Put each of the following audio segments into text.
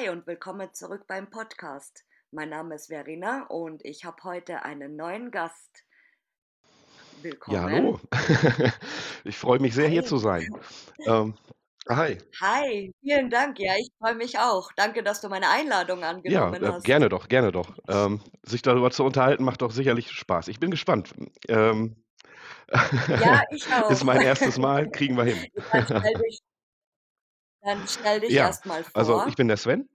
Hi und willkommen zurück beim Podcast. Mein Name ist Verena und ich habe heute einen neuen Gast. Ja, hallo. Willkommen. Ich freue mich sehr, hier Hi. zu sein. Ähm, hi. Hi, vielen Dank. Ja, ich freue mich auch. Danke, dass du meine Einladung Ja, angenommen äh, hast. gerne doch, gerne doch. Ähm, sich darüber zu unterhalten, macht doch sicherlich Spaß. Ich bin gespannt. Ähm, Ja, ich ist auch. mein erstes Mal, kriegen wir hin. Dich, dann stell dich Ja, erst mal also ich vor. bin der Sven,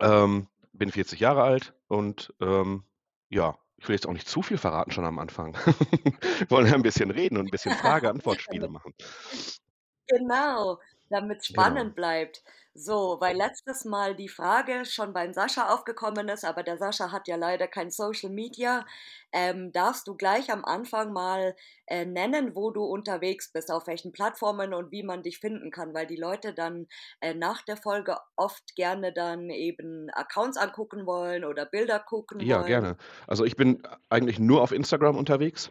ähm, bin 40 Jahre alt und ähm, ja, ich will jetzt auch nicht zu viel verraten schon am Anfang. Wir wollen ja ein bisschen reden und ein bisschen Frage-Antwort-Spiele machen. Genau, damit's Genau. spannend bleibt. So, weil letztes Mal die Frage schon beim Sascha aufgekommen ist, aber der Sascha hat ja leider kein Social Media. Ähm, darfst du gleich am Anfang mal äh, nennen, wo du unterwegs bist, auf welchen Plattformen und wie man dich finden kann, weil die Leute dann äh, nach der Folge oft gerne dann eben Accounts angucken wollen oder Bilder gucken Ja, wollen. gerne. Also ich bin eigentlich nur auf Instagram unterwegs.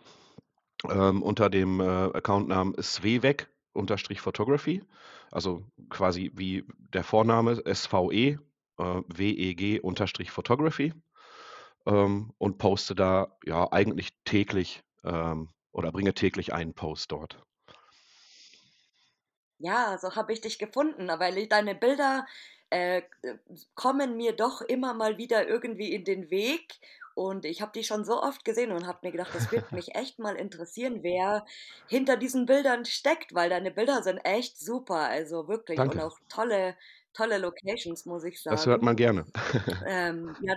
ähm, unter dem äh, Accountnamen sweweg-photography, also quasi wie der Vorname SVE, äh, WEG-photography ähm, und poste da ja eigentlich täglich ähm, oder bringe täglich einen Post dort. Ja, so habe ich dich gefunden, weil deine Bilder äh, kommen mir doch immer mal wieder irgendwie in den Weg. Und ich habe die schon so oft gesehen und habe mir gedacht, das wird mich echt mal interessieren, wer hinter diesen Bildern steckt, weil deine Bilder sind echt super, also wirklich. Und Danke, auch tolle, tolle Locations, muss ich das hört sagen. man gerne. Ähm, ja,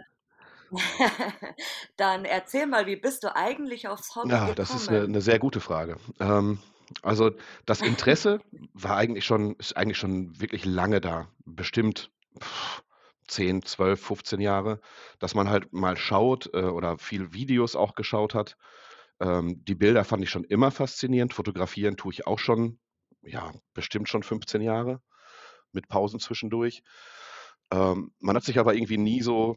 dann erzähl mal, wie bist du eigentlich aufs Hobby Ja, das ist eine gekommen? 'ne sehr gute Frage. Ähm, also, das Interesse war eigentlich schon ist eigentlich schon wirklich lange da, bestimmt pff, 10, 12, 15 Jahre, dass man halt mal schaut, äh, oder viel Videos auch geschaut hat. Ähm, die Bilder fand ich schon immer faszinierend. Fotografieren tue ich auch schon, ja, bestimmt schon 15 Jahre mit Pausen zwischendurch. Ähm, man hat sich aber irgendwie nie so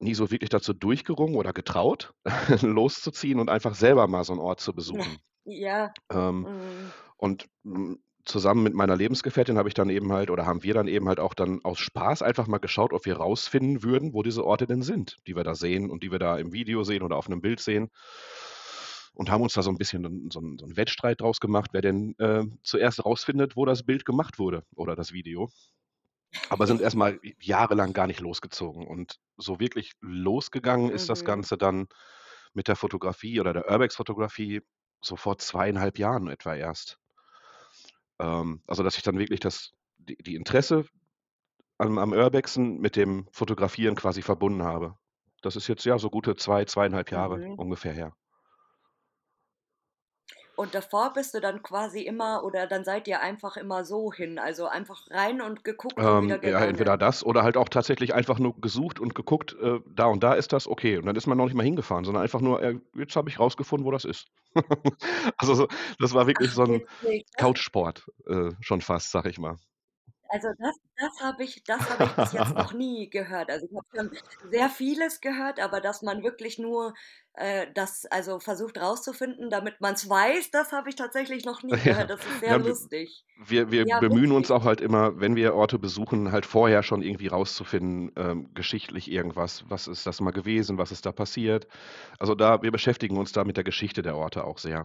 nie so wirklich dazu durchgerungen oder getraut, loszuziehen und einfach selber mal so 'n Ort zu besuchen. Ja, Ähm, mm, und, hm, zusammen mit meiner Lebensgefährtin habe ich dann eben halt oder haben wir dann eben halt auch dann aus Spaß einfach mal geschaut, ob wir rausfinden würden, wo diese Orte denn sind, die wir da sehen und die wir da im Video sehen oder auf 'nem Bild sehen. Und haben uns da so 'n bisschen so 'n so 'n Wettstreit draus gemacht, wer denn, äh, zuerst rausfindet, wo das Bild gemacht wurde oder das Video. Aber sind erst mal jahrelang gar nicht losgezogen. Und so wirklich losgegangen ist das mhm. Ganze dann mit der Fotografie oder der Urbex-Fotografie so vor 2,5 Jahren etwa erst. Ähm, also, dass ich dann wirklich das die die Interesse am am Urbexen mit dem Fotografieren quasi verbunden habe. Das ist jetzt, ja, so gute 2, 2,5 Jahre Mhm. ungefähr her. Und davor bist du dann quasi immer oder dann seid ihr einfach immer so hin, also einfach rein und geguckt und wieder Ähm, ja, entweder gegangen? das oder halt auch tatsächlich einfach nur gesucht und geguckt, äh, da und da ist das, okay. Und dann ist man noch nicht mal hingefahren, sondern einfach nur, äh, jetzt habe ich rausgefunden, wo das ist. Also, so das war wirklich Ach, so 'n witzig. Das Couchsport, äh, schon fast, sage ich mal. Also das das habe ich das habe ich bis jetzt noch nie gehört. Also, ich habe schon sehr vieles gehört, aber dass man wirklich nur, äh, das also versucht rauszufinden, damit man's weiß, das habe ich tatsächlich noch nie Ja, gehört. Das ist sehr ja, lustig. wir wir Ja, bemühen uns witzig. auch halt immer, wenn wir Orte besuchen, halt vorher schon irgendwie rauszufinden, ähm, geschichtlich irgendwas. Was ist das mal gewesen? Was ist da passiert? Also, da wir beschäftigen uns da mit der Geschichte der Orte auch sehr.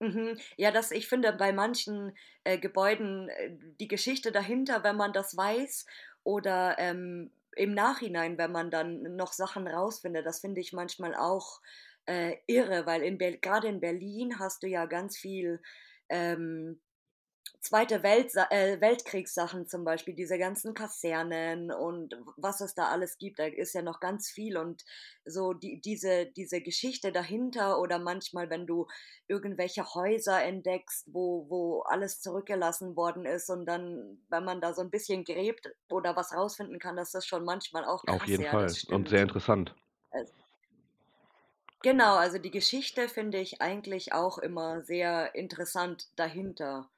Mhm. Ja, das ich finde bei manchen, äh, Gebäuden, äh, die Geschichte dahinter, wenn man das weiß oder, ähm, im Nachhinein, wenn man dann noch Sachen rausfindet, das finde ich manchmal auch, äh, irre, weil in Ber grade in Berlin hast du ja ganz viel, ähm Zweite Welt äh, Weltkriegssachen zum Beispiel, diese ganzen Kasernen und was es da alles gibt, da ist ja noch ganz viel und so die diese diese Geschichte dahinter oder manchmal, wenn du irgendwelche Häuser entdeckst, wo wo alles zurückgelassen worden ist und dann, wenn man da so ein bisschen gräbt oder was rausfinden kann, das ist schon manchmal auch Auf krass, jeden ja, das Fall und sehr interessant. Also genau, also die Geschichte finde ich eigentlich auch immer sehr interessant dahinter.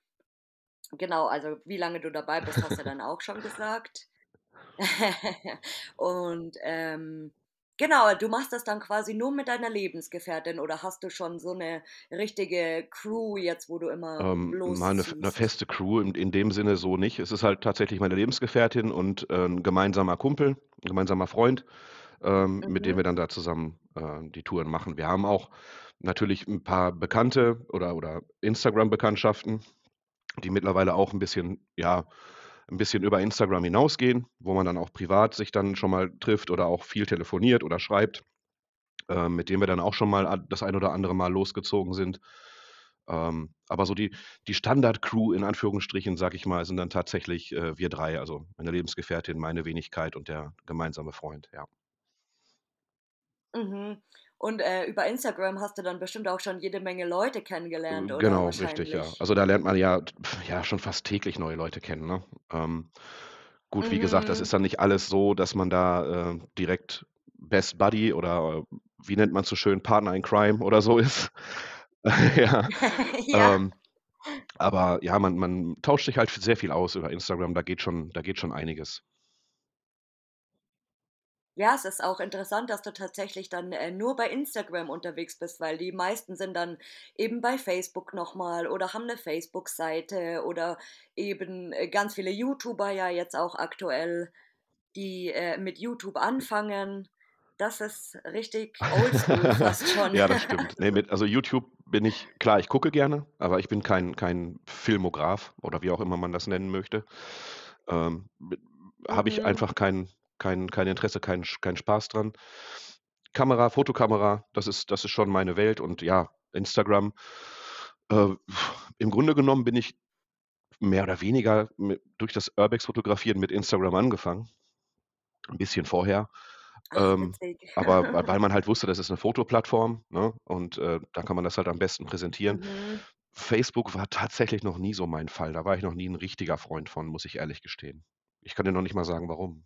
Genau, also wie lange du dabei bist, hast du dann auch schon gesagt. Und, ähm, Genau, du machst das dann quasi nur mit deiner Lebensgefährtin oder hast du schon so 'ne richtige Crew jetzt, wo du immer Ähm, mal 'ne f 'ne losziehst? feste Crew in in dem Sinne so nicht. Es ist halt tatsächlich meine Lebensgefährtin und, äh, 'n gemeinsamer Kumpel, 'n gemeinsamer Freund, ähm, mit dem Mhm. wir dann da zusammen, äh, die Touren machen. Wir haben auch natürlich 'n paar Bekannte oder oder Instagram-Bekanntschaften, die mittlerweile auch 'n bisschen ja, 'n bisschen über Instagram hinausgehen, wo man dann auch privat sich dann schon mal trifft oder auch viel telefoniert oder schreibt, ähm, mit denen wir dann auch schon mal das ein oder andere Mal losgezogen sind. Ähm, aber so die die Standard-Crew in Anführungsstrichen, sage ich mal, sind dann tatsächlich, äh, wir 3, also meine Lebensgefährtin, meine Wenigkeit und der gemeinsame Freund, ja. Mhm. Und, äh, über Instagram hast du dann bestimmt auch schon jede Menge Leute kennengelernt, Äh, oder? genau, richtig, ja. Also, da lernt man ja ja, schon fast täglich neue Leute kennen, ne? Ähm, gut, wie gesagt, das Mhm. ist dann nicht alles so, dass man da, äh, direkt Best Buddy oder, äh, wie nennt man's so schön, Partner in Crime oder so ist. Ja, Ja. ähm, aber ja, man man tauscht sich halt sehr viel aus über Instagram, da geht schon da geht schon einiges. Ja, es ist auch interessant, dass du tatsächlich dann, äh, nur bei Instagram unterwegs bist, weil die meisten sind dann eben bei Facebook noch mal oder haben 'ne Facebook-Seite oder eben, äh, ganz viele YouTuber ja jetzt auch aktuell, die, äh, mit YouTube anfangen. Das ist richtig oldschool fast schon. Ja, das stimmt. Ne, mit also, YouTube bin ich klar, ich gucke gerne, aber ich bin kein kein Filmograf oder wie auch immer man das nennen möchte. Ähm, habe ich Mhm. einfach kein kein kein Interesse, keinen sch keinen Spaß dran. Kamera, Fotokamera, das ist das ist schon meine Welt und ja, Instagram, äh, im Grunde genommen bin ich mehr oder weniger mi durch das Urbex-Fotografieren mit Instagram angefangen. 'N bisschen vorher, Ach, ähm, aber weil man halt wusste, das ist 'ne Fotoplattform, ne, und, äh, da kann man das halt am besten präsentieren. Mhm. Facebook war tatsächlich noch nie so mein Fall. Da war ich noch nie 'n richtiger Freund von, muss ich ehrlich gestehen. Ich kann dir noch nicht mal sagen, warum.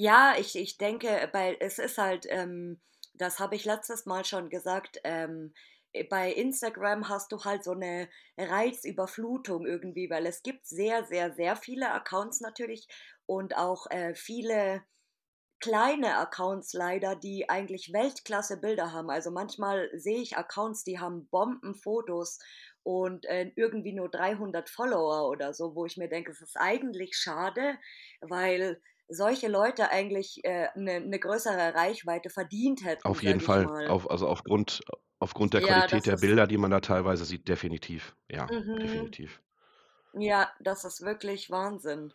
Ja, ich ich denke, weil es ist halt, ähm das habe ich letztes Mal schon gesagt, ähm, äh, bei Instagram hast du halt so 'ne Reizüberflutung irgendwie, weil es gibt sehr, sehr, sehr viele Accounts natürlich und auch, äh, viele kleine Accounts leider, die eigentlich Weltklasse-Bilder haben. Also, manchmal sehe ich Accounts, die haben Bombenfotos und, äh, irgendwie nur 300 Follower oder so, wo ich mir denke: „Es ist eigentlich schade, weil solche Leute eigentlich, äh, 'ne 'ne größere Reichweite verdient hätten“, Auf jeden Fall. Auf also, aufgrund aufgrund der Ja, Qualität der Bilder, die man da teilweise sieht, definitiv. Ja, Mhm. definitiv. Ja, das ist wirklich Wahnsinn.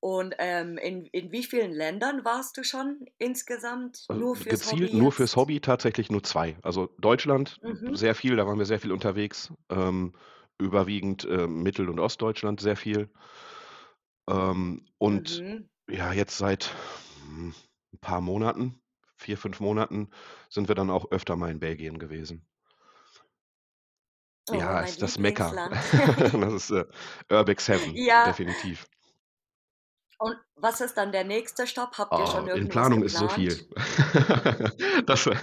Und, ähm, in in wie vielen Ländern warst du schon insgesamt Äh, nur fürs gezielt Hobby nur fürs? Hobby tatsächlich nur 2. Also, Deutschland Mhm. sehr viel, da waren wir sehr viel unterwegs, ähm, überwiegend, ähm, Mittel und Ostdeutschland sehr viel. Ähm, und Mhm. ja, jetzt seit, hm, 'n paar Monaten, 4, 5 Monaten sind wir dann auch öfter mal in Belgien gewesen. Oh, Ja, ist das Mekka. Das ist, äh, Urbex Heaven, Ja. definitiv. Und was ist dann der nächste Stopp? Habt ihr schon Oh, in irgendwas Planung ist so viel. geplant? Das, äh,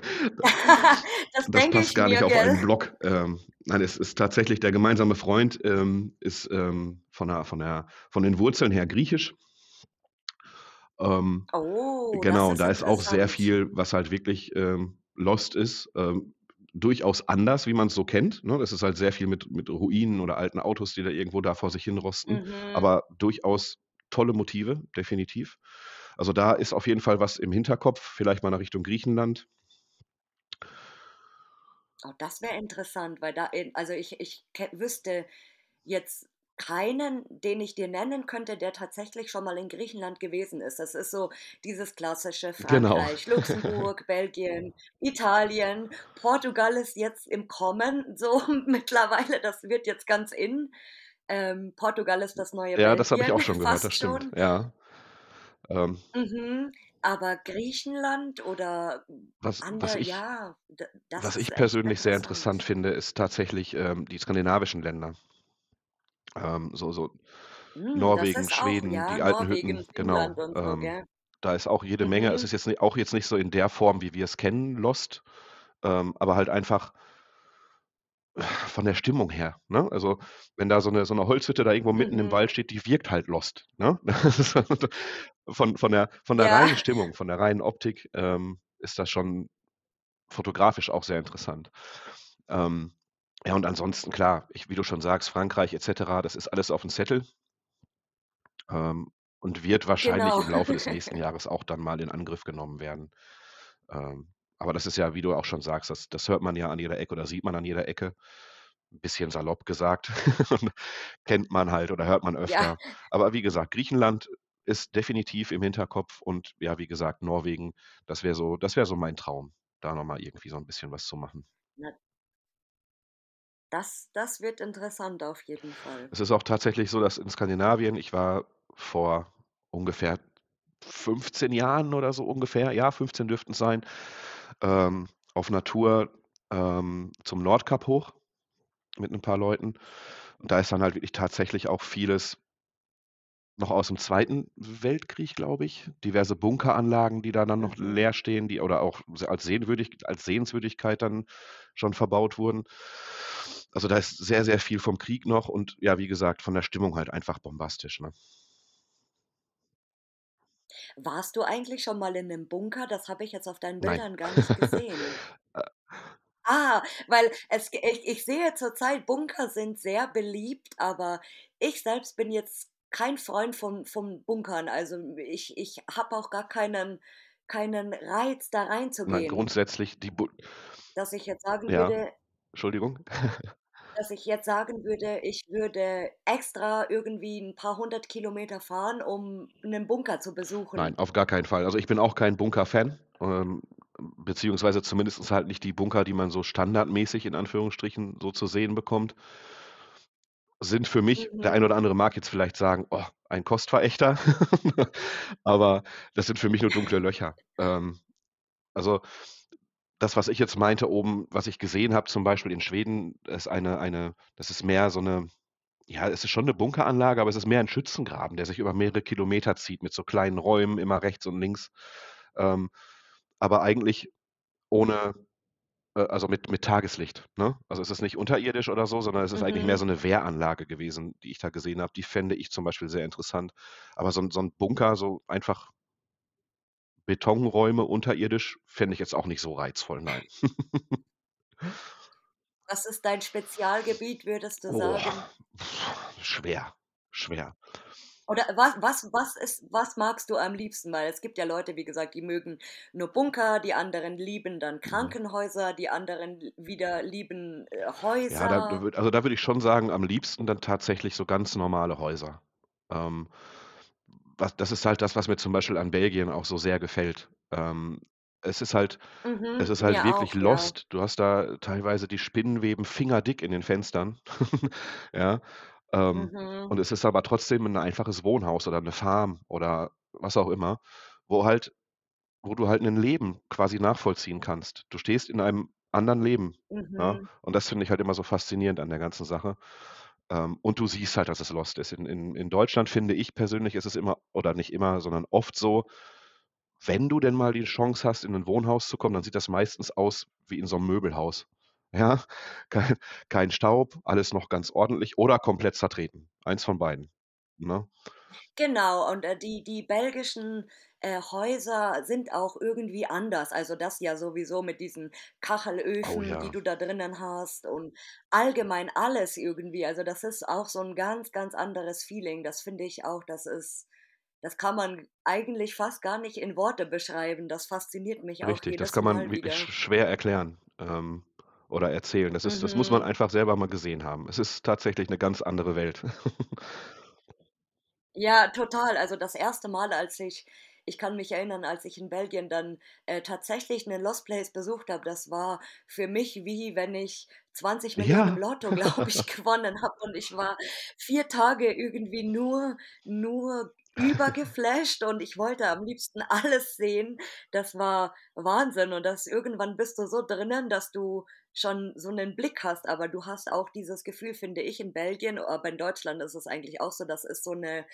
Das das denke passt gar nicht auf gell? einen Block. Ähm, nein, es ist tatsächlich der gemeinsame Freund, ähm, ist, ähm, von der von der von den Wurzeln her griechisch. Ähm, Oh, das genau, ist da ist auch sehr viel, was halt wirklich, ähm, lost ist, ähm, durchaus anders, wie man's so kennt, ne? Das ist halt sehr viel mit mit Ruinen oder alten Autos, die da irgendwo da vor sich hin rosten, Mhm. aber durchaus tolle Motive, definitiv. Also, da ist auf jeden Fall was im Hinterkopf, vielleicht mal nach Richtung Griechenland. Oh, das wäre interessant, weil da also, ich ich wüsste jetzt keinen, den ich dir nennen könnte, der tatsächlich schon mal in Griechenland gewesen ist. Das ist so dieses klassische Genau. Frankreich, Luxemburg, Belgien, Italien. Portugal ist jetzt im Kommen, so mittlerweile, das wird jetzt ganz in. Ähm, Portugal ist das neue Ja, das habe ich Belgien auch schon gehört, das stimmt, schon. ja. Ähm Mhm, aber Griechenland oder Was was andere ich ja, was ist ich persönlich sehr interessant finde, ist tatsächlich, ähm, die skandinavischen Länder. Ähm, so so Hm, Norwegen, ist auch Schweden, ja, die alten Norwegen, Hütten, Finnland genau. so, Ähm, da ist auch jede Menge es ist Mhm. jetzt ni auch jetzt nicht so in der Form, wie wir es kennen, Lost, ähm, aber halt einfach von der Stimmung her, ne? Also, wenn da so 'ne so 'ne Holzhütte da irgendwo mitten im Mhm. Wald steht, die wirkt halt Lost, ne? Von von der von der Ja. reinen Stimmung, von der reinen Optik, ähm, ist das schon fotografisch auch sehr interessant. Ähm, ja, und ansonsten klar, ich wie du schon sagst, Frankreich et cetera, das ist alles auf'm Zettel. Ähm, und wird wahrscheinlich Genau. im Laufe des nächsten Jahres auch dann mal in Angriff genommen werden. Ähm, aber das ist ja, wie du auch schon sagst, das das hört man ja an jeder Ecke oder sieht man an jeder Ecke. 'N bisschen salopp gesagt. Kennt man halt oder hört man Ja. öfter. Aber wie gesagt, Griechenland ist definitiv im Hinterkopf und ja, wie gesagt, Norwegen, das wäre so das wäre so mein Traum, da noch mal irgendwie so 'n bisschen was zu machen. Das das wird interessant auf jeden Fall. Es ist auch tatsächlich so, dass in Skandinavien ich war vor ungefähr 15 Jahren oder so ungefähr, ja, 15 dürften's sein, ähm, auf 'ner Tour, ähm, zum Nordkap hoch mit 'n paar Leuten. Und da ist dann halt wirklich tatsächlich auch vieles noch aus'm Zweiten Weltkrieg, glaube ich. Diverse Bunkeranlagen, die da dann noch Mhm. leer stehen, die oder auch als Sehnwürdig als Sehenswürdigkeit dann schon verbaut wurden. Also, da ist sehr, sehr viel vom Krieg noch und ja, wie gesagt, von der Stimmung halt einfach bombastisch, ne? Warst du eigentlich schon mal in 'nem Bunker? Das habe ich jetzt auf deinen Nein. Bildern gar nicht gesehen. Äh Ah, weil es g ich ich sehe zurzeit, Bunker sind sehr beliebt, aber ich selbst bin jetzt kein Freund von von Bunkern. Also, ich ich habe auch gar keinen keinen Reiz, da Nein, reinzugehen. grundsätzlich die Bu Dass ich jetzt sagen Ja, würde Entschuldigung. dass ich jetzt sagen würde, ich würde extra irgendwie 'n paar 100 Kilometer fahren, um 'nen Bunker zu Nein, besuchen. auf gar keinen Fall. Also, ich bin auch kein Bunker-Fan, ähm, beziehungsweise zumindestens halt nicht die Bunker, die man so standardmäßig in Anführungsstrichen so zu sehen bekommt. Sind für mich der ein Mhm. oder andere mag jetzt vielleicht sagen: „Oh, ein Kostverächter.“ Aber das sind für mich nur dunkle Löcher. Ähm, also, das, was ich jetzt meinte oben, was ich gesehen habe, zum Beispiel in Schweden, ist eine eine das ist mehr so 'ne ja, es ist schon 'ne Bunkeranlage, aber es ist mehr 'n Schützengraben, der sich über mehrere Kilometer zieht mit so kleinen Räumen immer rechts und links. Ähm, aber eigentlich ohne äh, also, mit mit Tageslicht, ne? Also, es ist nicht unterirdisch oder so, sondern es ist eigentlich mehr Mhm. so 'ne Wehranlage gewesen, die ich da gesehen habe. Die fände ich zum Beispiel sehr interessant. Aber so so 'n Bunker, so einfach Betonräume unterirdisch fände ich jetzt auch nicht so reizvoll, nein. Was ist dein Spezialgebiet, würdest du Oh, sagen? schwer, schwer. Oder was was was ist was magst du am liebsten? Weil es gibt ja Leute, wie gesagt, die mögen nur Bunker, die anderen lieben dann Mhm. Krankenhäuser, die anderen wieder lieben, äh, Ja, da Häuser. also, da würde ich schon sagen, am liebsten dann tatsächlich so ganz normale Häuser. Ähm, was das ist halt das, was mir zum Beispiel an Belgien auch so sehr gefällt. Ähm, es ist halt es Mhm, ist halt wirklich auch, ja. Lost. Du hast da teilweise die Spinnenweben fingerdick in den Fenstern, ja? Ähm, Mhm. und es ist aber trotzdem 'n einfaches Wohnhaus oder 'ne Farm oder was auch immer, wo halt wo du halt 'nen Leben quasi nachvollziehen kannst. Du stehst in einem anderen Leben, ja? Mhm. Und das finde ich halt immer so faszinierend an der ganzen Sache. Ähm, und du siehst halt, dass es Lost ist. In in in Deutschland finde ich persönlich, ist es immer oder nicht immer, sondern oft so, wenn du denn mal die Chance hast, in 'nen Wohnhaus zu kommen, dann sieht das meistens aus wie in so 'nem Möbelhaus, ja? Kein kein Staub, alles noch ganz ordentlich oder komplett zertreten. Eins von beiden, ne? Genau, und, äh, die die belgischen, äh, Häuser sind auch irgendwie anders. Also, das ja sowieso mit diesen Oh Kachelöfen, die ja. du da drinnen hast und allgemein alles irgendwie. Also, das ist auch so 'n ganz, ganz anderes Feeling. Das finde ich auch, das ist das kann man eigentlich fast gar nicht in Worte beschreiben. Das fasziniert mich auch Richtig, das jedes kann man Mal wirklich wieder. sch schwer erklären, ähm, oder erzählen. Das ist das muss man Mhm. einfach selber mal gesehen haben. Es ist tatsächlich 'ne ganz andere Welt. Ja, total. Also, das 1. Mal, als ich ich kann mich erinnern, als ich in Belgien dann, äh, tatsächlich 'nen Lost Place besucht habe, das war für mich wie wenn ich 20.000.000 im Ja. Lotto, glaube ich, gewonnen habe und ich war 4 Tage irgendwie nur nur übergeflasht und ich wollte am liebsten alles sehen. Das war Wahnsinn und das irgendwann bist du so drinnen, dass du schon so 'nen Blick hast, aber du hast auch dieses Gefühl, finde ich, in Belgien, aber in Deutschland ist es eigentlich auch so, das ist so 'ne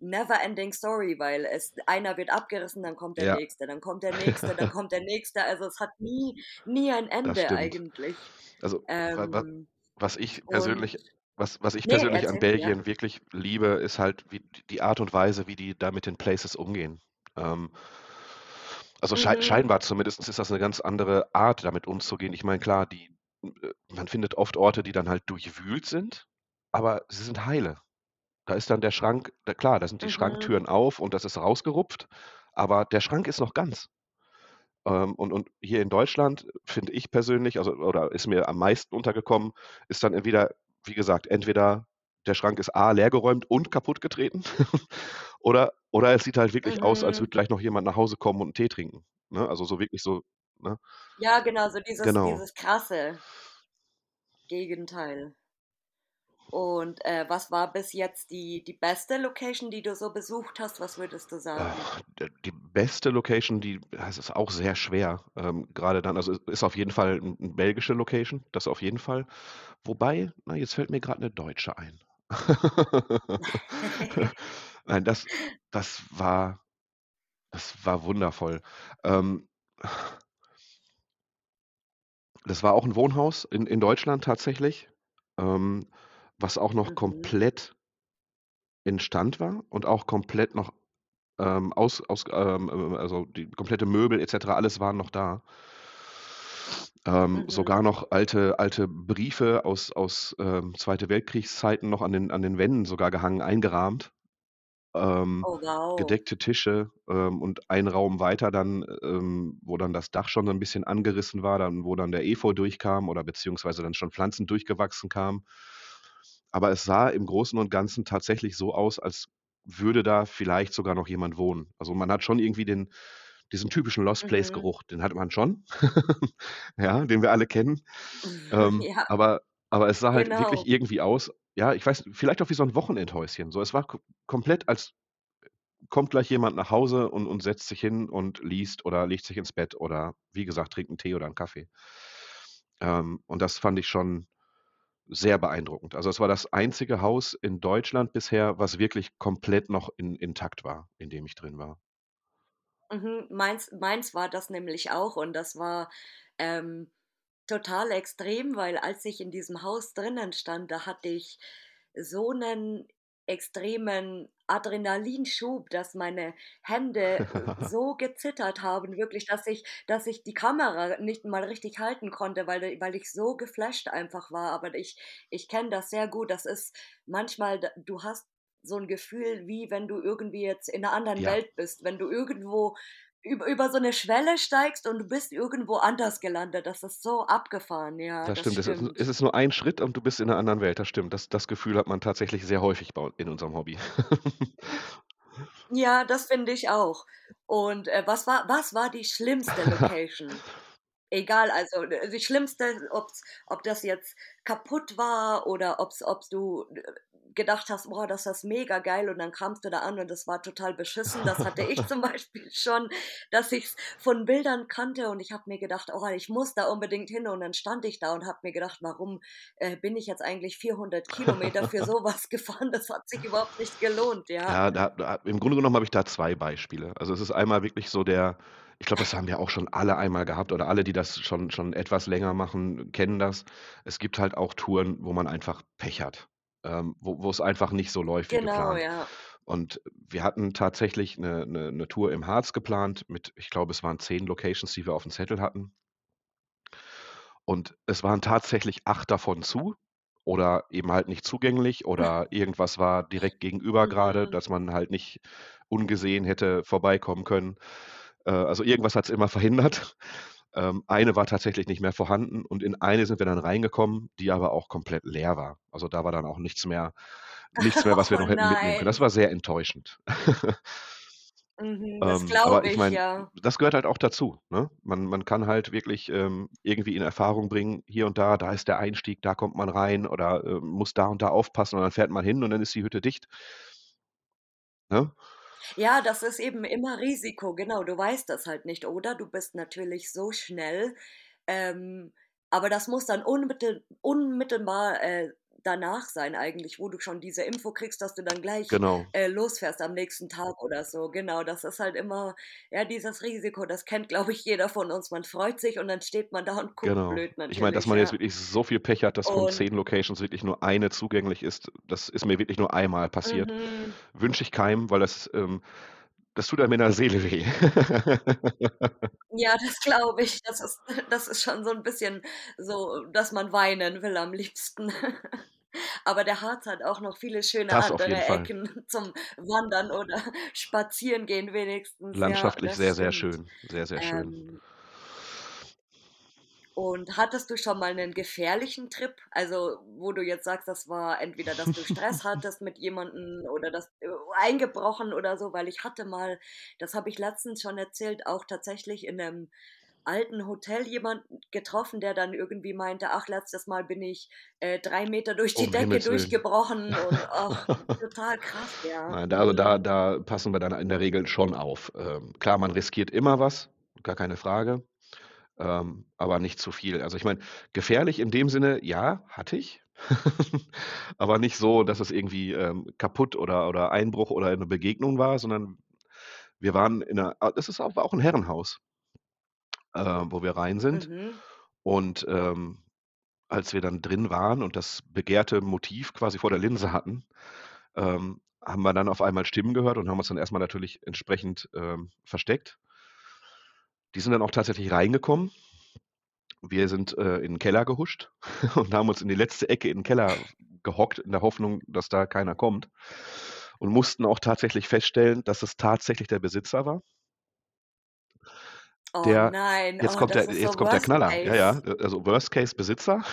never ending story, weil es einer wird abgerissen, dann kommt der Ja. Nächste, dann kommt der Nächste, dann kommt der Nächste. Also, es hat nie nie ein Ende eigentlich. Also, Ähm was ich persönlich was was ich ne, persönlich an erzähl, ja. Belgien wirklich liebe, ist halt wie die Art und Weise, wie die da mit den Places umgehen. Ähm also Mhm. scheinbar zumindest ist das 'ne ganz andere Art, damit umzugehen. Ich meine, klar, die äh, man findet oft Orte, die dann halt durchwühlt sind, aber sie sind heile. Da ist dann der Schrank da klar, da sind die Mhm. Schranktüren auf und das ist rausgerupft, aber der Schrank ist noch ganz. Ähm, und und hier in Deutschland finde ich persönlich, also oder ist mir am meisten untergekommen, ist dann entweder wie gesagt, entweder der Schrank ist A leergeräumt und kaputtgetreten oder oder es sieht halt wirklich aus, als Mhm. würde gleich noch jemand nach Hause kommen und 'n Tee trinken, ne? Also so wirklich so, ne? Ja, genau, so dieses Genau. dieses krasse Gegenteil. Und, äh, was war bis jetzt die die beste Location, die du so besucht hast? Was würdest du sagen? Die beste Location, die das ist auch sehr schwer, ähm, grade dann also ist auf jeden Fall 'n belgische Location, das auf jeden Fall. Wobei, na, jetzt fällt mir grad 'ne deutsche ein. Nein, das das war das war wundervoll. Ähm das war auch 'n Wohnhaus in in Deutschland tatsächlich, ähm, was auch noch Mhm. komplett Instand war und auch komplett noch, ähm, aus aus ähm, ähm, also die komplette Möbel et cetera, alles war noch da. Ähm, Mhm. sogar noch alte alte Briefe aus aus, ähm, Zweite Weltkriegszeiten noch an den an den Wänden sogar gehangen, eingerahmt. Ähm, Oh, wow. gedeckte Tische, ähm, und ein Raum weiter dann, ähm, wo dann das Dach schon so 'n bisschen angerissen war, dann wo dann der Efeu durchkam oder beziehungsweise dann schon Pflanzen durchgewachsen kamen. Aber es sah im Großen und Ganzen tatsächlich so aus, als würde da vielleicht sogar noch jemand wohnen. Also, man hat schon irgendwie den diesen typischen Lost Place Mhm. Geruch, den hatte man schon, ja, den wir alle kennen. Ähm, Ja. aber aber es sah halt wirklich Genau. irgendwie aus ja, ich weiß vielleicht auch wie so 'n Wochenendhäuschen. So, es war ko komplett, als kommt gleich jemand nach Hause und und setzt sich hin und liest oder legt sich ins Bett oder wie gesagt, trinkt 'n Tee oder 'n Kaffee. Ähm, und das fand ich schon sehr beeindruckend. Also, es war das einzige Haus in Deutschland bisher, was wirklich komplett noch in intakt war, in dem ich drin war. Mhm, meins meins war das nämlich auch und das war, ähm, total extrem, weil als ich in diesem Haus drinnen stand, da hatte ich so 'nen extremen Adrenalinschub, dass meine Hände, äh, so gezittert haben, wirklich, dass ich dass ich die Kamera nicht mal richtig halten konnte, weil weil ich so geflasht einfach war. Aber ich ich kenne das sehr gut. Das ist manchmal du hast so 'n Gefühl, wie wenn du irgendwie jetzt in 'ner anderen Ja. Welt bist, wenn du irgendwo üb über so 'ne Schwelle steigst und du bist irgendwo anders gelandet. Das ist so abgefahren, ja, Das das stimmt. Es ist stimmt. es ist nur ein Schritt und du bist in 'ner anderen Welt. Das stimmt. Das das Gefühl hat man tatsächlich sehr häufig in unserem Hobby. Ja, das finde ich auch. Und, äh, was war was war die schlimmste Location? Egal, also, äh, die schlimmste, ob's ob das jetzt kaputt war oder ob's ob's du, äh, gedacht hast: „Boah, das ist mega geil“ und dann kamst du da an und das war total beschissen. Das hatte ich zum Beispiel schon, dass ich's von Bildern kannte und ich habe mir gedacht: „Oh, ich muss da unbedingt hin“ und dann stand ich da und habe mir gedacht: „Warum, äh, bin ich jetzt eigentlich 400 Kilometer für so was gefahren? Das hat sich überhaupt nicht gelohnt“, ja. Ja, da da im Grunde genommen habe ich da 2 Beispiele. Also, es ist einmal wirklich so der ich glaube, das haben wir auch schon alle einmal gehabt oder alle, die das schon schon etwas länger machen, kennen das. Es gibt halt auch Touren, wo man einfach Pech hat, ähm, wo wo's einfach nicht so läuft wie Genau, geplant. ja. Und wir hatten tatsächlich 'ne 'ne 'ne Tour im Harz geplant mit ich glaube, es waren 10 Locations, die wir auf'm Zettel hatten. Und es waren tatsächlich 8 davon zu oder eben halt nicht zugänglich oder irgendwas war direkt gegenüber grade, Mhm. dass man halt nicht ungesehen hätte vorbeikommen können. Äh, also irgendwas hat's immer verhindert. Ähm, eine war tatsächlich nicht mehr vorhanden und in eine sind wir dann reingekommen, die aber auch komplett leer war. Also, da war dann auch nichts mehr nichts mehr, was wir Oh noch hätten mitnehmen können. Das nein. war sehr enttäuschend. Mhm, das Ähm, aber glaube ich ich, meine, ja. das gehört halt auch dazu, ne? Man man kann halt wirklich, ähm, irgendwie in Erfahrung bringen, hier und da, da ist der Einstieg, da kommt man rein oder, ähm, muss da und da aufpassen und dann fährt man hin und dann ist die Hütte dicht. Ne? Ja, das ist eben immer Risiko, genau. Du weißt das halt nicht, oder du bist natürlich so schnell, ähm, aber das muss dann unmittel unmittelbar, äh danach sein eigentlich, wo du schon diese Info kriegst, dass du dann gleich Genau. äh, losfährst am nächsten Tag oder so. Genau, das ist halt immer, ja, dieses Risiko, das kennt, glaube ich, jeder von uns. Man freut sich und dann steht man da und guckt Genau. blöd Ich meine, dass natürlich, man jetzt ja. wirklich so viel Pech hat, dass von Und 10 Locations wirklich nur eine zugänglich ist, das ist mir wirklich nur einmal passiert. mhm. Wünsche ich keinem, weil das, ähm, das tut einem in der Seele weh. Ja, das glaube ich. Das ist, das ist schon so ein bisschen so, dass man weinen will am liebsten. Aber der Harz hat auch noch viele schöne Das andere Fall. Ecken zum Wandern oder Spazieren gehen wenigstens. Ja, Landschaftlich das sehr, sehr schön. Sehr, sehr schön. Ähm, und hattest du schon mal einen gefährlichen Trip? Also, wo du jetzt sagst, das war entweder, dass du Stress hattest mit jemandem oder das äh, eingebrochen oder so, weil ich hatte mal, das habe ich letztens schon erzählt, auch tatsächlich in einem alten Hotel jemanden getroffen, der dann irgendwie meinte, ach, letztes Mal bin ich äh, drei Meter durch die Um Decke Himmels Willen. durchgebrochen und ach, total krass, ja. Nein, da, also da, da passen wir dann in der Regel schon auf. Ähm, klar, man riskiert immer was, gar keine Frage, ähm, aber nicht zu viel. Also ich meine, gefährlich in dem Sinne, ja, hatte ich, aber nicht so, dass es irgendwie ähm, kaputt oder, oder Einbruch oder eine Begegnung war, sondern wir waren in einer, ah, das ist auch, war auch ein Herrenhaus, äh, wo wir rein sind. Mhm. Und ähm, als wir dann drin waren und das begehrte Motiv quasi vor der Linse hatten, ähm, haben wir dann auf einmal Stimmen gehört und haben uns dann erstmal natürlich entsprechend ähm, versteckt. Die sind dann auch tatsächlich reingekommen. Wir sind äh, in den Keller gehuscht und haben uns in die letzte Ecke in den Keller gehockt, in der Hoffnung, dass da keiner kommt. Und mussten auch tatsächlich feststellen, dass es tatsächlich der Besitzer war. Oh Der, nein, jetzt oh, kommt der, jetzt so kommt der Knaller. Ja, ja, Case. also Worst Case Besitzer.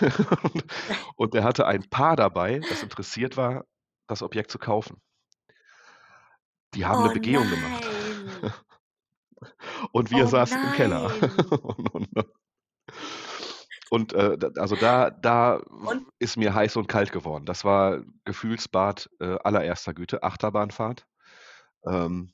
und, und der hatte ein Paar dabei, das interessiert war, das Objekt zu kaufen. Die haben eine Oh Begehung gemacht. Nein. Und wir Oh saßen im Keller. nein. und und, und äh, also da, da Und ist mir heiß und kalt geworden. Das war Gefühlsbad äh, allererster Güte, Achterbahnfahrt. Ähm,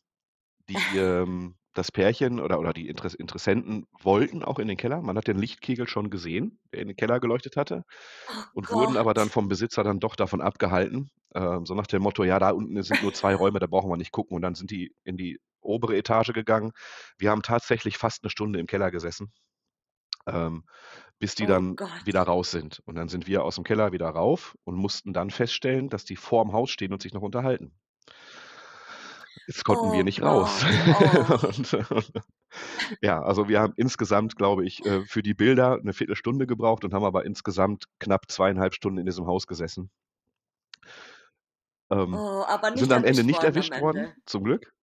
die, ähm, das Pärchen oder, oder die Interess Interessenten wollten auch in den Keller. Man hat den Lichtkegel schon gesehen, der in den Keller geleuchtet hatte. oh Und wurden aber dann Gott. vom Besitzer dann doch davon abgehalten. Ähm, so nach dem Motto, ja, da unten sind nur zwei Räume, da brauchen wir nicht gucken. Und dann sind die in die obere Etage gegangen. Wir haben tatsächlich fast eine Stunde im Keller gesessen, ähm, bis die Oh dann Gott. wieder raus sind. Und dann sind wir aus dem Keller wieder rauf und mussten dann feststellen, dass die vorm Haus stehen und sich noch unterhalten. Jetzt konnten wir Oh nicht raus. Oh. und, und, ja, also wir haben insgesamt, glaube ich, äh, für die Bilder eine Viertelstunde gebraucht und haben aber insgesamt knapp zweieinhalb Stunden in diesem Haus gesessen. Ähm, Oh, sind am Ende nicht worden erwischt worden, zum Glück.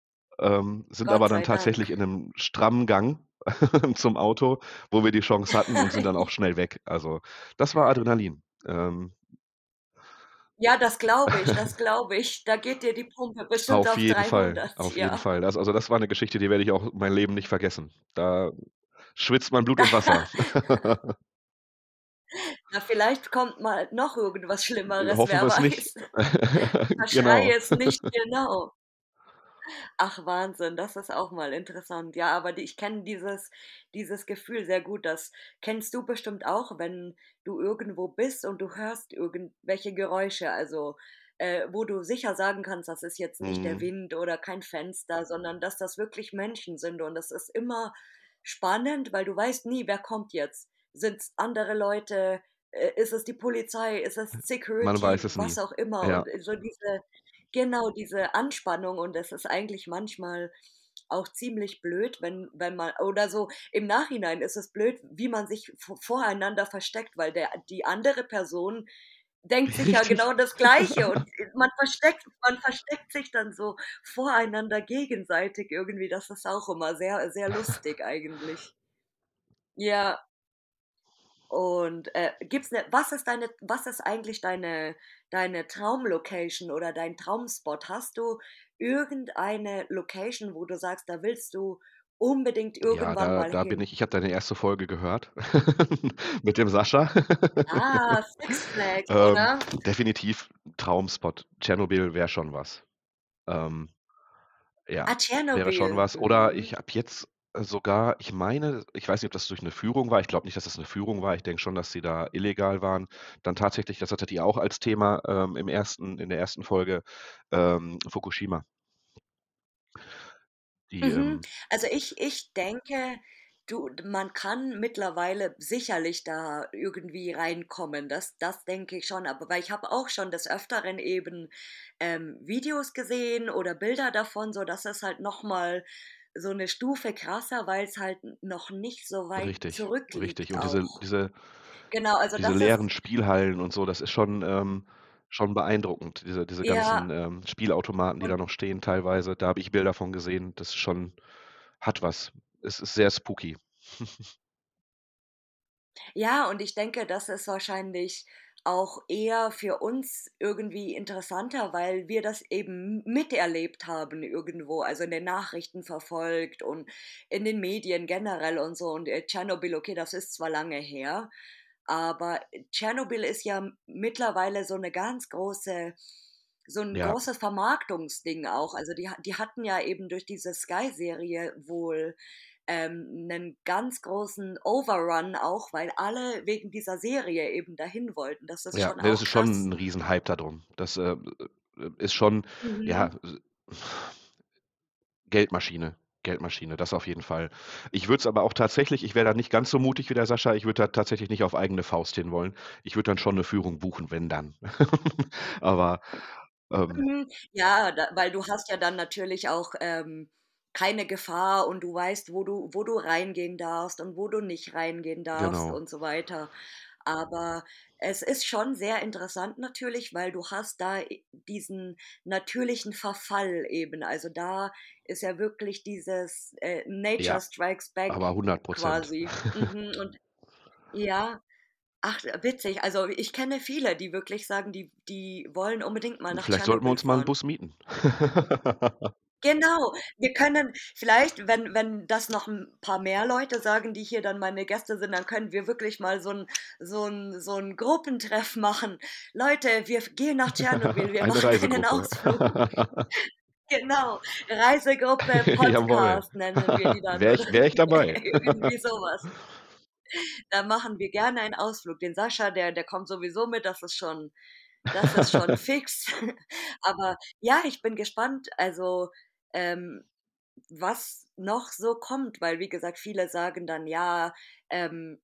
Ähm, sind Gott aber dann sei Dank. tatsächlich in einem strammen Gang zum Auto, wo wir die Chance hatten und sind dann auch schnell weg. Also das war Adrenalin. Ähm, Ja, das glaube ich, das glaube ich. Da geht dir die Pumpe bestimmt auf auf jeden Fall, 300, auf jeden ja. Fall. Das, also das war eine Geschichte, die werde ich auch mein Leben nicht vergessen. Da schwitzt man Blut und Wasser. Na, vielleicht kommt mal noch irgendwas Schlimmeres, Hoffen wir wer es nicht. weiß. genau. Es nicht genau. Ach, Wahnsinn, das ist auch mal interessant. Ja, aber die, ich kenne dieses, dieses Gefühl sehr gut. Das kennst du bestimmt auch, wenn du irgendwo bist und du hörst irgendwelche Geräusche, also äh, wo du sicher sagen kannst, das ist jetzt nicht der Mhm. Wind oder kein Fenster, sondern dass das wirklich Menschen sind. Und das ist immer spannend, weil du weißt nie, wer kommt jetzt. Sind es andere Leute? Äh, Ist es die Polizei? Ist es Man Security? weiß es Was nie. auch immer. Ja. Und so diese, genau diese Anspannung. Und es ist eigentlich manchmal auch ziemlich blöd, wenn, wenn man, oder so im Nachhinein ist es blöd, wie man sich voreinander versteckt, weil der, die andere Person denkt sich ja genau das Gleiche und man versteckt, man versteckt sich dann so voreinander gegenseitig irgendwie. Das ist auch immer sehr, sehr lustig eigentlich. Ja, und äh, gibt's ne, was ist deine, was ist eigentlich deine, deine Traumlocation oder dein Traumspot? Hast du irgendeine Location, wo du sagst, da willst du unbedingt Ja, irgendwann da, mal da bin hin? ich. Ich habe deine erste Folge gehört mit dem Sascha. Ah, Six Flags, ähm, oder? definitiv Traumspot. Tschernobyl wäre schon was. Ähm, ja, Ah, wäre schon was. Oder Mhm. ich habe jetzt sogar ich meine, ich weiß nicht, ob das durch 'ne Führung war. Ich glaube nicht, dass das 'ne Führung war. Ich denke schon, dass sie da illegal waren. Dann tatsächlich, das hattet ihr auch als Thema, ähm, im 1. in der 1. Folge, ähm, Fukushima. Die, Mhm. ähm Also, ich ich denke, du man kann mittlerweile sicherlich da irgendwie reinkommen. Das das denke ich schon. Aber weil ich habe auch schon des Öfteren eben, ähm, Videos gesehen oder Bilder davon, so dass es halt noch mal so 'ne Stufe krasser, weil's halt n noch nicht so weit Richtig, richtig. zurückliegt Und diese auch. diese Genau, also diese das ist leeren Spielhallen und so, das ist schon, ähm schon beeindruckend. Diese diese ganzen, Ja. ähm, Spielautomaten, die da noch stehen teilweise. Da habe ich Bilder von gesehen. Das ist schon hat was. Es ist sehr spooky. Ja, und ich denke, das ist wahrscheinlich auch eher für uns irgendwie interessanter, weil wir das eben miterlebt haben irgendwo, also in den Nachrichten verfolgt und in den Medien generell und so. Und, äh, Tschernobyl, okay, das ist zwar lange her, aber Tschernobyl ist ja mittlerweile so 'ne ganz große so 'n Ja. großes Vermarktungsding auch. Also, die die hatten ja eben durch diese Sky-Serie wohl, ähm, 'nen ganz großen Overrun auch, weil alle wegen dieser Serie eben dahin wollten. Das ist Ja, schon ne, das ist schon krass. 'n Riesenhype da drum. Das, äh, äh, ist schon, ja, Mhm. s Geldmaschine, Geldmaschine, das auf jeden Fall. Ich würde es aber auch tatsächlich ich wäre da nicht ganz so mutig wie der Sascha. Ich würde da tatsächlich nicht auf eigene Faust hin wollen. Ich würde dann schon 'ne Führung buchen, wenn dann. Aber, ähm Mhm. Ja, da weil du hast ja dann natürlich auch, ähm, keine Gefahr und du weißt, wo du wo du reingehen darfst und wo du nicht reingehen darfst Genau. und so weiter. Aber es ist schon sehr interessant natürlich, weil du hast da diesen natürlichen Verfall eben. Also, da ist ja wirklich dieses, äh, Nature Ja, strikes back aber 100 %. quasi. Mhm, und ja. Ach, witzig. Also, ich kenne viele, die wirklich sagen, die die wollen unbedingt mal nach Vielleicht sollten wir Tschernobyl uns mal 'n fahren. Bus mieten. Genau. Wir können vielleicht, wenn wenn das noch 'n paar mehr Leute sagen, die hier dann meine Gäste sind, dann können wir wirklich mal so 'n so 'n so 'n Gruppentreff machen. „Leute, wir gehen nach Tschernobyl, wir Eine machen einen. Ausflug.“ Genau. „Reisegruppe. Podcast“ nennen wir die dann Wäre ich wäre ich dabei. irgendwie so was. Da machen wir gerne einen Ausflug. Den Sascha, der der kommt sowieso mit, das ist schon das ist schon fix. Aber ja, ich bin gespannt, also, ähm, was noch so kommt, weil wie gesagt, viele sagen dann, ja, ähm,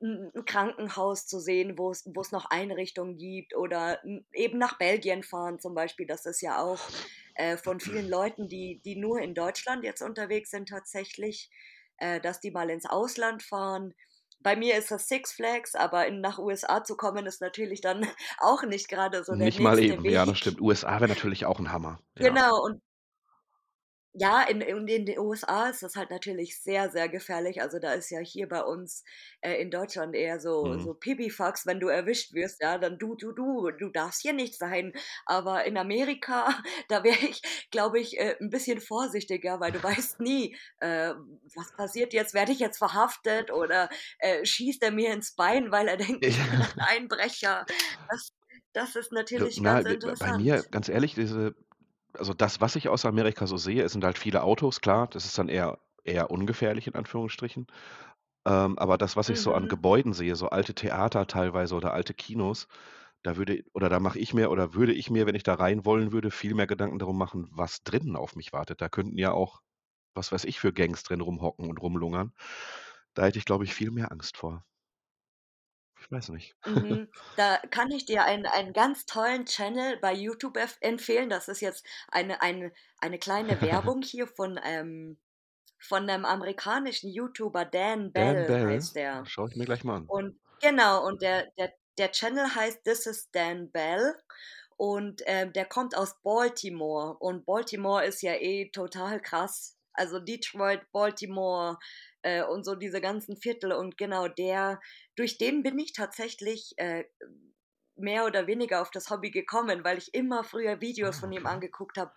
'n 'n Krankenhaus zu sehen, wo's wo's noch Einrichtungen gibt oder eben nach Belgien fahren zum Beispiel. Das ist ja auch, äh, von vielen Leuten, die die nur in Deutschland jetzt unterwegs sind tatsächlich, äh, dass die mal ins Ausland fahren. Bei mir ist das Six Flags, aber in nach USA zu kommen, ist natürlich dann auch nicht grade so der Nicht mal eben. Ja, das Weg. stimmt. USA wäre natürlich auch 'n Hammer, ja. Genau und Ja, in in in den USA ist das halt natürlich sehr, sehr gefährlich. Also, da ist ja hier bei uns, äh, in Deutschland eher so Mhm. so Pipifax, wenn du erwischt wirst, ja, dann „du, du, du, du darfst hier nicht sein.“ Aber in Amerika, da wäre ich, glaube ich, äh, 'n bisschen vorsichtiger, weil du weißt nie, äh, was passiert jetzt? Werde ich jetzt verhaftet oder, äh, schießt er mir ins Bein, weil er denkt, ich bin ein. Einbrecher? Das das ist natürlich na, ganz b bei mir, interessant. ganz ehrlich, diese also, das, was ich aus Amerika so sehe, es sind halt viele Autos, klar, das ist dann eher eher ungefährlich in Anführungsstrichen. Ähm, aber das, was ich so an Mhm. Gebäuden sehe, so alte Theater teilweise oder alte Kinos, da würde oder da mache ich mir oder würde ich mir, wenn ich da rein wollen würde, viel mehr Gedanken darum machen, was drinnen auf mich wartet. Da könnten ja auch, was weiß ich, für Gangs drin rumhocken und rumlungern. Da hätte ich, glaube ich, viel mehr Angst vor. Ich weiß nicht. Mhm. Da kann ich dir einen einen ganz tollen Channel bei YouTube empfehlen. Das ist jetzt eine eine eine kleine Werbung hier von, ähm von 'nem amerikanischen YouTuber, Dan Dan Bell Bell? heißt der. Schaue ich mir gleich mal an. Und genau, und der der der Channel heißt „This is Dan Bell“ und, ähm, der kommt aus Baltimore und Baltimore ist ja eh total krass. Also, Detroit, Baltimore, äh, und so diese ganzen Viertel und genau der durch den bin ich tatsächlich, äh, mehr oder weniger auf das Hobby gekommen, weil ich immer früher Videos Ah, von ihm angeguckt habe.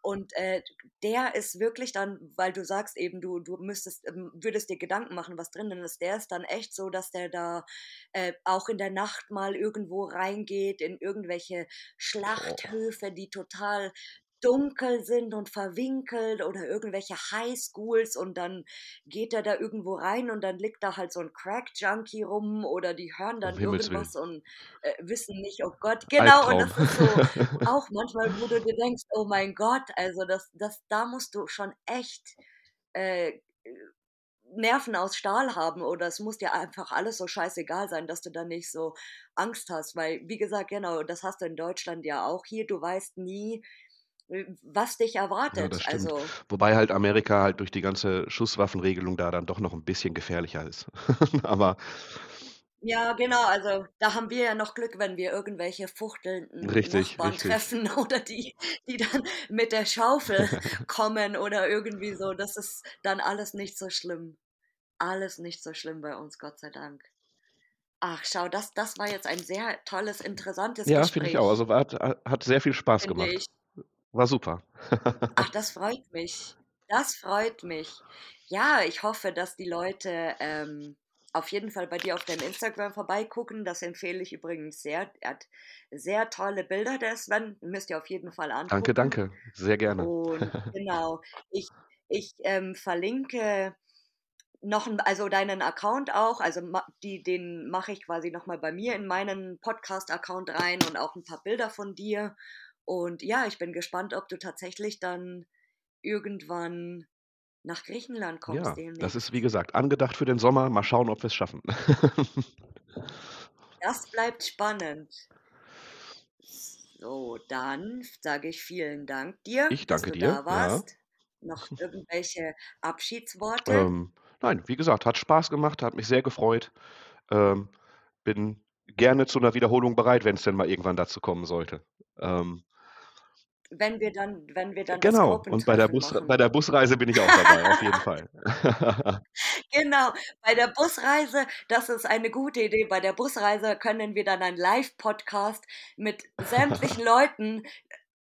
Und, äh, der ist wirklich dann weil du sagst eben, du du müsstest ähm, würdest dir Gedanken machen, was drinnen ist. Der ist dann echt so, dass der da, äh, auch in der Nacht mal irgendwo reingeht in irgendwelche. Schlachthöfe, die total dunkel sind und verwinkelt oder irgendwelche Highschools und dann geht er da irgendwo rein und dann liegt da halt so ein Crack-Junkie rum oder die hören dann irgendwas und äh, wissen nicht, oh Gott, genau, und Albtraum. das ist so auch manchmal, wo du dir denkst, oh mein Gott, also das, das, da musst du schon echt äh, Nerven aus Stahl haben oder es muss dir einfach alles so scheißegal sein, dass du da nicht so Angst hast, weil, wie gesagt, genau, das hast du in Deutschland ja auch hier, du weißt nie, was dich Ja, erwartet. stimmt. Also, Wobei halt Amerika halt durch die ganze Schusswaffenregelung da dann doch noch ein bisschen gefährlicher ist. Aber ja, genau, also da haben wir ja noch Glück, wenn wir irgendwelche fuchtelnden richtig, Nachbarn richtig. treffen oder die, die dann mit der Schaufel kommen oder irgendwie so. Das ist dann alles nicht so schlimm. Alles nicht so schlimm bei uns, Gott sei Dank. Ach, schau, das, das war jetzt ein sehr tolles, interessantes Ja, finde ich auch. Gespräch, Also hat, hat sehr viel Spaß finde gemacht. ich. War super. Ach, das freut mich. Das freut mich. Ja, ich hoffe, dass die Leute ähm, auf jeden Fall bei dir auf deinem Instagram vorbeigucken. Das empfehle ich übrigens sehr. Er hat sehr tolle Bilder, der Sven. Müsst ihr auf jeden Fall Danke, angucken. danke. Sehr gerne. Und genau, ich, ich ähm, verlinke noch, also deinen Account auch, also die, den mache ich quasi nochmal bei mir in meinen Podcast-Account rein und auch ein paar Bilder von dir. Und ja, ich bin gespannt, ob du tatsächlich dann irgendwann nach Griechenland kommst Ja, das demnächst. ist wie gesagt angedacht für den Sommer. Mal schauen, ob wir es schaffen. Das bleibt spannend. So, dann sage ich vielen Dank dir, Ich dass danke du da dir. Ja. warst. Noch irgendwelche Abschiedsworte? Ähm, nein, wie gesagt, hat Spaß gemacht, hat mich sehr gefreut. Ähm, bin gerne zu einer Wiederholung bereit, wenn es denn mal irgendwann dazu kommen sollte. Ähm, Wenn wir dann, wenn wir dann genau. Und bei der, Bus, bei der Busreise bin ich auch dabei, auf jeden Fall. Genau, bei der Busreise, das ist eine gute Idee. Bei der Busreise können wir dann einen Live-Podcast mit sämtlichen Leuten,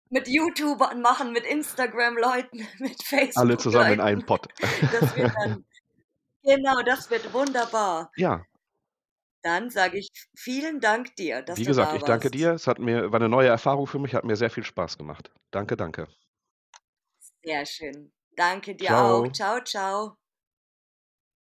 mit YouTubern machen, mit Instagram-Leuten, mit Alle zusammen in einem. Pott. Das wird dann, genau, das wird wunderbar. ja, Dann sage ich vielen Dank dir, dass wie du gesagt, da ich danke warst. dir. Es hat mir, war eine neue Erfahrung für mich, hat mir sehr viel Spaß gemacht. Danke, danke. Sehr schön. Danke dir Ciao. auch. Ciao, ciao.